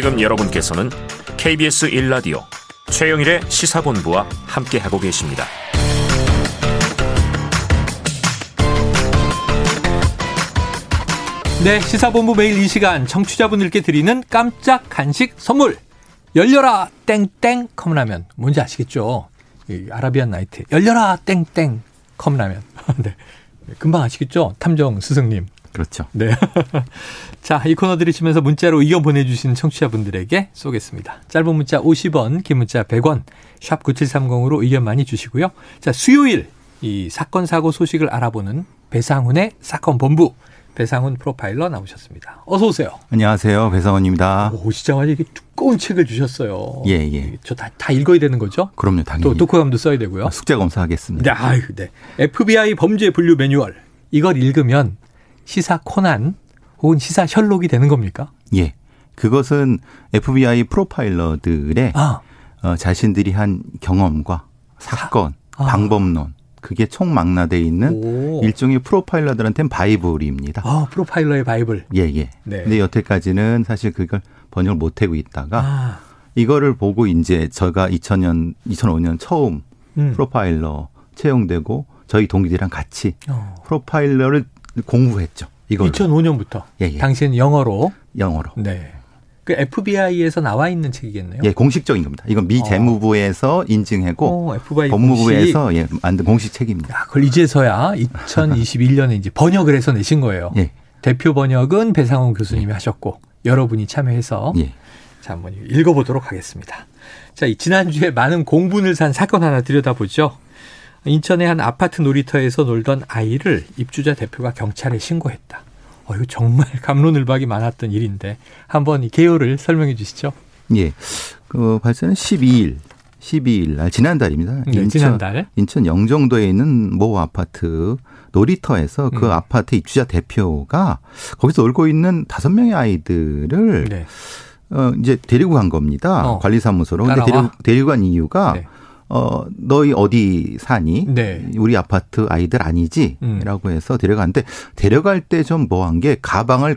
지금 여러분께서는 KBS 1라디오 최영일의 시사본부와 함께하고 계십니다. 네, 시사본부 매일 이 시간 청취자분들께 드리는 깜짝 간식 선물. 열려라 땡땡 컵라면 뭔지 아시겠죠? 이 아라비안 나이트 열려라 땡땡 컵라면. 네. 금방 아시겠죠? 탐정 스승님. 그렇죠. 네. 자, 이 코너 들으시면서 문자로 의견 보내주신 청취자분들에게 쏘겠습니다. 짧은 문자 50원, 긴 문자 100원, 샵 9730으로 의견 많이 주시고요. 자, 수요일 이 사건, 사고 소식을 알아보는 배상훈의 사건 본부. 배상훈 프로파일러 나오셨습니다. 어서 오세요. 안녕하세요. 배상훈입니다. 오시자마자 이렇게 두꺼운 책을 주셨어요. 예, 예. 저 다 다 읽어야 되는 거죠? 그럼요, 당연히. 또 독후감도 써야 되고요. 숙제 검사하겠습니다. 네, 아유, 네. FBI 범죄 분류 매뉴얼. 이걸 읽으면 시사 코난 혹은 시사 셜록이 되는 겁니까? 예. 그것은 FBI 프로파일러들의 아, 어, 자신들이 한 경험과 사건, 아. 방법론 그게 총망라돼 있는 오. 일종의 프로파일러들한테는 바이블입니다. 아, 프로파일러의 바이블. 예, 예. 네. 근데 여태까지는 사실 그걸 번역을 못 하고 있다가 아, 이거를 보고 이제 제가 2000년, 2005년 처음 음. 프로파일러 채용되고 저희 동기들이랑 같이 어. 프로파일러를 공부했죠. 이걸 2005년부터. 예, 예. 당시에는 영어로. 영어로. 네. 그 FBI에서 나와 있는 책이겠네요. 예, 공식적인 겁니다. 이건 미 어. 재무부에서 인증하고 어, FBI 법무부에서 예, 만든 공식 책입니다. 야, 그걸 이제서야 2021년에 이제 번역을 해서 내신 거예요. 예, 대표 번역은 배상훈 교수님이 하셨고 여러분이 참여해서 예. 자, 한번 읽어보도록 하겠습니다. 자, 이 지난주에 많은 공분을 산 사건 하나 들여다보죠. 인천의 한 아파트 놀이터에서 놀던 아이를 입주자 대표가 경찰에 신고했다. 어, 이거 정말 감론을박이 많았던 일인데 한번 이 개요를 설명해 주시죠. 예. 그 발생은 12일, 12일 날 지난달입니다. 네, 지난달. 인천 영종도에 있는 모 아파트 놀이터에서 그 음. 아파트 입주자 대표가 거기서 놀고 있는 다섯 명의 아이들을 네. 어 이제 데리고 간 겁니다. 어. 관리사무소로. 근데 따라와? 데리고, 데리고 간 이유가 네. 어 너희 어디 사니? 네. 우리 아파트 아이들 아니지? 음. 라고 해서 데려갔는데 데려갈 때 좀 뭐한 게 가방을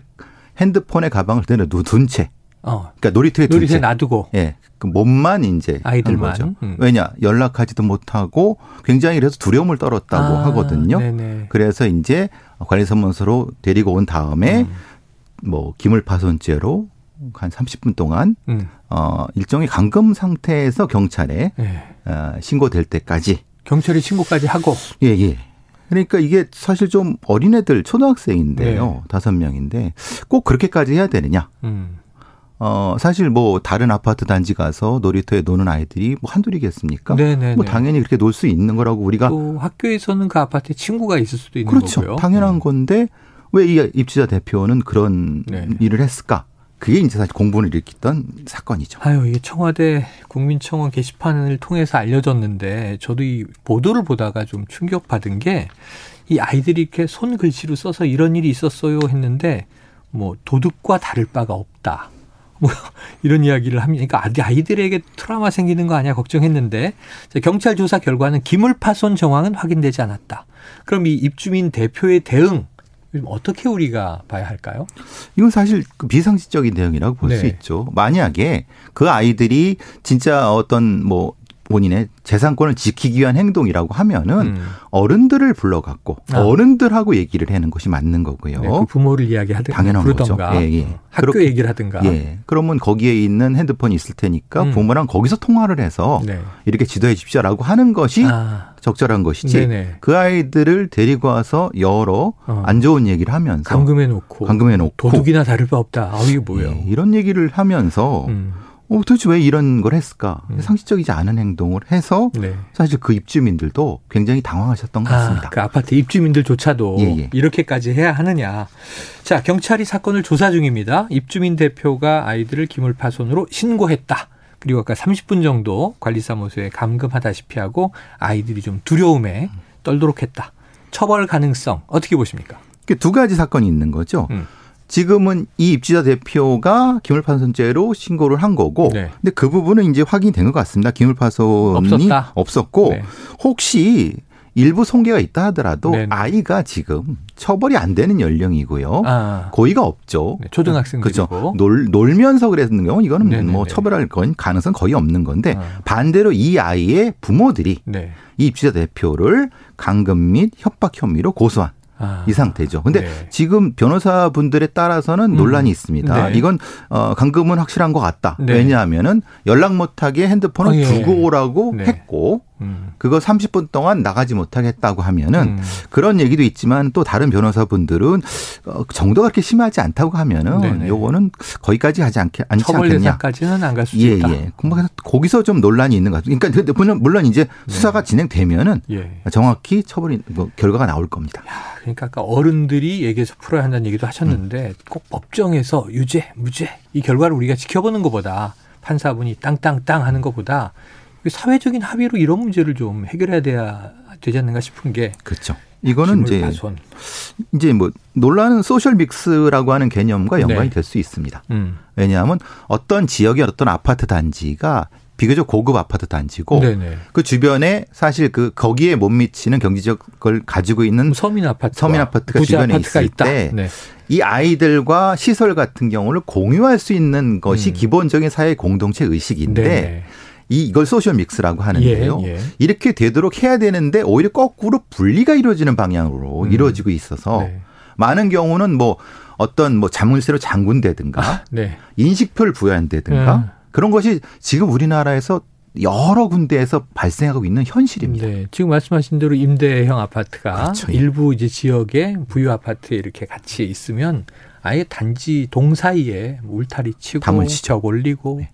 핸드폰에 가방을 그대로 둔 채. 어. 그러니까 놀이터에 둔 놀이터에 채. 놔두고 예. 그 몸만 이제 아이들만. 한 거죠. 음. 왜냐? 연락하지도 못하고 굉장히 그래서 두려움을 떨었다고 아, 하거든요. 네네. 그래서 이제 관리사무소로 데리고 온 다음에 음. 뭐 기물파손죄로 한 30분 동안 음. 어 일종의 감금 상태에서 경찰에 네. 어, 신고될 때까지 경찰이 신고까지 하고 예, 예. 그러니까 이게 사실 좀 어린애들 초등학생인데요. 네. 다섯 명인데 꼭 그렇게까지 해야 되느냐? 음. 어, 사실 뭐 다른 아파트 단지 가서 놀이터에 노는 아이들이 뭐 한둘이겠습니까? 네네네. 뭐 당연히 그렇게 놀 수 있는 거라고 우리가 또 학교에서는 그 아파트에 친구가 있을 수도 있는 그렇죠. 거고요. 당연한 음. 건데 왜 이 입주자 대표는 그런 네. 일을 했을까? 그게 이제 사실 공분을 일으켰던 사건이죠. 아유, 이게 청와대 국민청원 게시판을 통해서 알려졌는데 저도 이 보도를 보다가 좀 충격받은 게 이 아이들이 이렇게 손글씨로 써서 이런 일이 있었어요 했는데 뭐 도둑과 다를 바가 없다. 뭐 이런 이야기를 하면 그러니까 아이- 아이들에게 트라우마 생기는 거 아니야 걱정했는데 자, 경찰 조사 결과는 기물 파손 정황은 확인되지 않았다. 그럼 이 입주민 대표의 대응 좀 어떻게 우리가 봐야 할까요? 이건 사실 그 비상식적인 대응이라고 볼수 네. 있죠. 만약에 그 아이들이 진짜 어떤 뭐 본인의 재산권을 지키기 위한 행동이라고 하면은 음. 어른들을 불러갖고 아. 어른들하고 얘기를 하는 것이 맞는 거고요. 네, 그 부모를 이야기하든가 당연한 부르던가 거죠. 예, 예. 어, 학교 그렇게- 얘기를 하든가 예. 그러면 거기에 있는 핸드폰이 있을 테니까 음. 부모랑 거기서 통화를 해서 네. 이렇게 지도해 주십시오라고 하는 것이 아, 적절한 것이지 네네. 그 아이들을 데리고 와서 여러 어. 안 좋은 얘기를 하면서 감금해 놓고 감금해 놓고 도둑이나 다를 바 없다. 아 이게 뭐예요? 예, 이런 얘기를 하면서 음, 어, 도대체 왜 이런 걸 했을까? 음. 상식적이지 않은 행동을 해서 네. 사실 그 입주민들도 굉장히 당황하셨던 것 아, 같습니다. 그 아파트 입주민들조차도 예, 예. 이렇게까지 해야 하느냐. 자, 경찰이 사건을 조사 중입니다. 입주민 대표가 아이들을 기물파손으로 신고했다. 그리고 아까 30분 정도 관리사무소에 감금하다시피 하고 아이들이 좀 두려움에 떨도록 했다. 처벌 가능성 어떻게 보십니까? 두 가지 사건이 있는 거죠. 음. 지금은 이 입주자 대표가 기물파손죄로 신고를 한 거고, 네. 근데 그 부분은 이제 확인된 것 같습니다. 기물파손이 없었다. 없었고, 네. 혹시 일부 송계가 있다 하더라도 네네. 아이가 지금 처벌이 안 되는 연령이고요. 아, 고의가 없죠. 네, 초등학생들이고. 그렇죠. 놀, 놀면서 그랬는 경우 이거는 네네네. 뭐 처벌할 건 가능성 거의 없는 건데 아. 반대로 이 아이의 부모들이 네. 이 입시자 대표를 강금 및 협박 혐의로 고소한 아. 이 상태죠. 근데 네. 지금 변호사분들에 따라서는 음. 논란이 있습니다. 네. 이건 어 강금은 확실한 것 같다. 네. 왜냐하면은 연락 못하게 핸드폰을 어, 예. 두고 오라고 네. 했고 음. 그거 30분 동안 나가지 못하게 했다고 하면은 음. 그런 얘기도 있지만 또 다른 변호사분들은 어, 정도가 그렇게 심하지 않다고 하면은 네네. 요거는 거기까지 하지 않게 않지 처벌 않겠냐. 대상까지는 안 갈 수도 예, 있다. 예. 그래서 거기서 좀 논란이 있는 것 같아요. 그러니까 물론, 물론 이제 네. 수사가 진행되면은 예. 정확히 처벌이 뭐 결과가 나올 겁니다. 그러니까 아까 어른들이 얘기해서 풀어야 한다는 얘기도 하셨는데 음. 꼭 법정에서 유죄, 무죄 이 결과를 우리가 지켜보는 것보다 판사분이 땅땅땅 하는 것보다 사회적인 합의로 이런 문제를 좀 해결해야 돼야 되지 않는가 싶은 게 그렇죠. 이거는 이제 기물파손. 이제 뭐 논란은 social mix라고 하는 개념과 연관이 네. 될수 있습니다. 음. 왜냐하면 어떤 지역의 어떤 아파트 단지가 비교적 고급 아파트 단지고 네네. 그 주변에 사실 그 거기에 못 미치는 경제력을 가지고 있는 서민 아파트 서민 아파트가 주변에 아파트가 있을 있다. 때 네. 이 아이들과 시설 같은 경우를 공유할 수 있는 것이 음. 기본적인 사회 공동체 의식인데 네네. 이 이걸 소셜 믹스라고 하는데요. 예, 예. 이렇게 되도록 해야 되는데 오히려 거꾸로 분리가 이루어지는 방향으로 음. 이루어지고 있어서 네. 많은 경우는 뭐 어떤 뭐 자물쇠로 잠군다든가 네. 인식표를 부여한다든가 음. 그런 것이 지금 우리나라에서 여러 군데에서 발생하고 있는 현실입니다. 네. 지금 말씀하신 대로 임대형 아파트가 그렇죠. 예. 일부 이제 지역에 부유 아파트에 이렇게 같이 있으면 아예 단지 동 사이에 뭐 울타리 치고 담을 치죠. 적 올리고 네.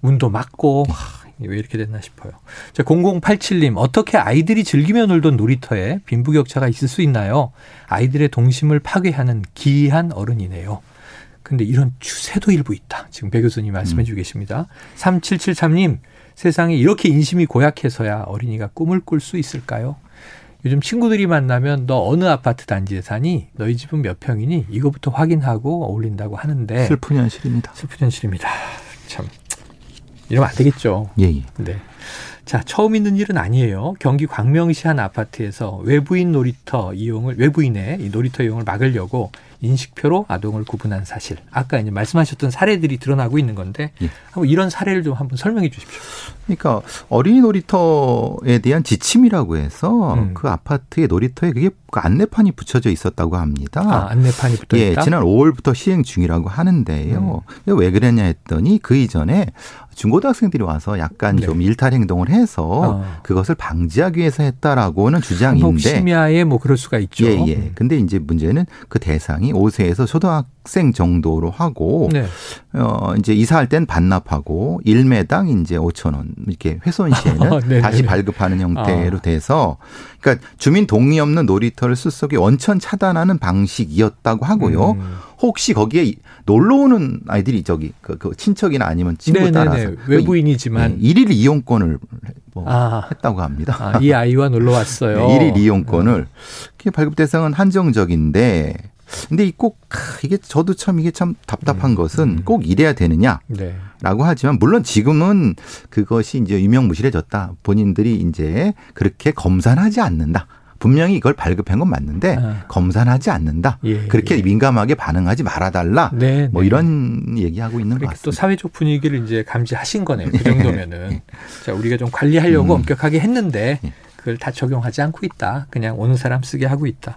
문도 막고 하, 이게 왜 이렇게 됐나 싶어요. 자, 0087님 어떻게 아이들이 즐기며 놀던 놀이터에 빈부격차가 있을 수 있나요? 아이들의 동심을 파괴하는 기이한 어른이네요. 근데 이런 추세도 일부 있다. 지금 배 교수님 말씀해 음. 주고 계십니다. 3773님 세상에 이렇게 인심이 고약해서야 어린이가 꿈을 꿀 수 있을까요? 요즘 친구들이 만나면 너 어느 아파트 단지에 사니? 너희 집은 몇 평이니? 이거부터 확인하고 어울린다고 하는데 슬픈 현실입니다. 슬픈 현실입니다. 참 이러면 안 되겠죠. 예, 예. 네. 자, 처음 있는 일은 아니에요. 경기 광명시 한 아파트에서 외부인 놀이터 이용을 외부인의 이 놀이터 이용을 막으려고 인식표로 아동을 구분한 사실. 아까 이제 말씀하셨던 사례들이 드러나고 있는 건데 예. 한번 이런 사례를 좀 한번 설명해 주십시오. 그러니까 어린이 놀이터에 대한 지침이라고 해서 음. 그 아파트의 놀이터에 그게 그 안내판이 붙여져 있었다고 합니다. 아, 안내판이 붙어 예, 있다. 지난 5월부터 시행 중이라고 하는데요. 음. 왜 그랬냐 했더니 그 이전에 중고등학생들이 와서 약간 네. 좀 일탈 행동을 해서 어. 그것을 방지하기 위해서 했다라고는 주장인데 심야에 뭐 그럴 수가 있죠. 예, 예. 근데 이제 문제는 그 대상이 5세에서 초등학생 정도로 하고 네. 어 이제 이사할 땐 반납하고 1매당 이제 5천 원 이렇게 훼손 시에는 네네네. 다시 발급하는 형태로 아. 돼서 그러니까 주민 동의 없는 놀이터를 숲속에 원천 차단하는 방식이었다고 하고요. 음. 혹시 거기에 놀러 오는 아이들이 저기 그, 그 친척이나 아니면 친구 네네네. 따라서 외부인이지만 예, 일일 이용권을 뭐 아. 했다고 합니다. 아, 이 아이와 놀러 왔어요. 네, 일일 이용권을 그게 발급 대상은 한정적인데 근데 이 꼭 이게 저도 참 이게 참 답답한 음, 것은 음. 꼭 이래야 되느냐 네. 라고 하지만 물론 지금은 그것이 이제 유명무실해졌다. 본인들이 이제 그렇게 검산하지 않는다. 분명히 이걸 발급한 건 맞는데 아. 검산하지 않는다. 예, 그렇게 예. 민감하게 반응하지 말아달라. 네, 뭐 네. 이런 얘기하고 있는 것 그러니까 또 같습니다. 사회적 분위기를 이제 감지하신 거네요. 그 정도면은. 자, 우리가 좀 관리하려고 음. 엄격하게 했는데 예. 그걸 다 적용하지 않고 있다. 그냥 오는 사람 쓰게 하고 있다.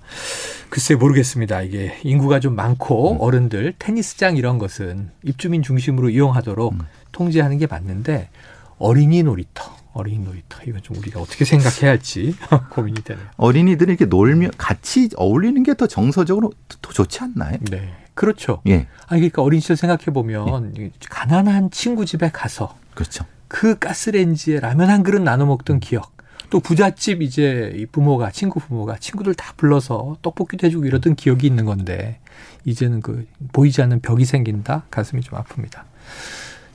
글쎄 모르겠습니다. 이게 인구가 좀 많고 음. 어른들 테니스장 이런 것은 입주민 중심으로 이용하도록 음. 통제하는 게 맞는데 어린이 놀이터, 어린이 놀이터 이건 좀 우리가 어떻게 생각해야 할지 고민이 되네요. 어린이들이 이렇게 놀며 같이 어울리는 게 더 정서적으로 더 좋지 않나요? 네. 그렇죠. 예. 아니 그러니까 어린 시절 생각해 보면 가난한 친구 집에 가서 그렇죠. 그 가스레인지에 라면 한 그릇 나눠 먹던 기억. 또 부잣집 이제 이 부모가 친구 부모가 친구들 다 불러서 떡볶이도 해주고 이러던 기억이 있는 건데 이제는 그 보이지 않는 벽이 생긴다 가슴이 좀 아픕니다.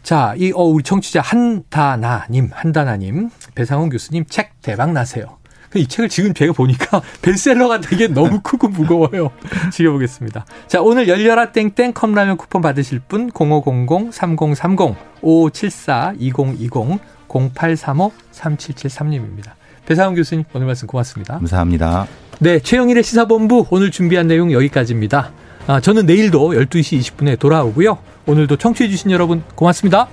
자, 이, 어, 우리 청취자 한다나님, 한다나님, 배상훈 교수님 책 대박 나세요. 그 이 책을 지금 제가 보니까 베셀러가 되게 너무 크고 무거워요. 지켜보겠습니다. 자, 오늘 열려라 땡땡 컵라면 쿠폰 받으실 분 0500-3030, 5574-2020, 0835-3773님입니다. 배상훈 교수님, 오늘 말씀 고맙습니다. 감사합니다. 네, 최영일의 시사본부 오늘 준비한 내용 여기까지입니다. 아, 저는 내일도 12시 20분에 돌아오고요. 오늘도 청취해주신 여러분 고맙습니다.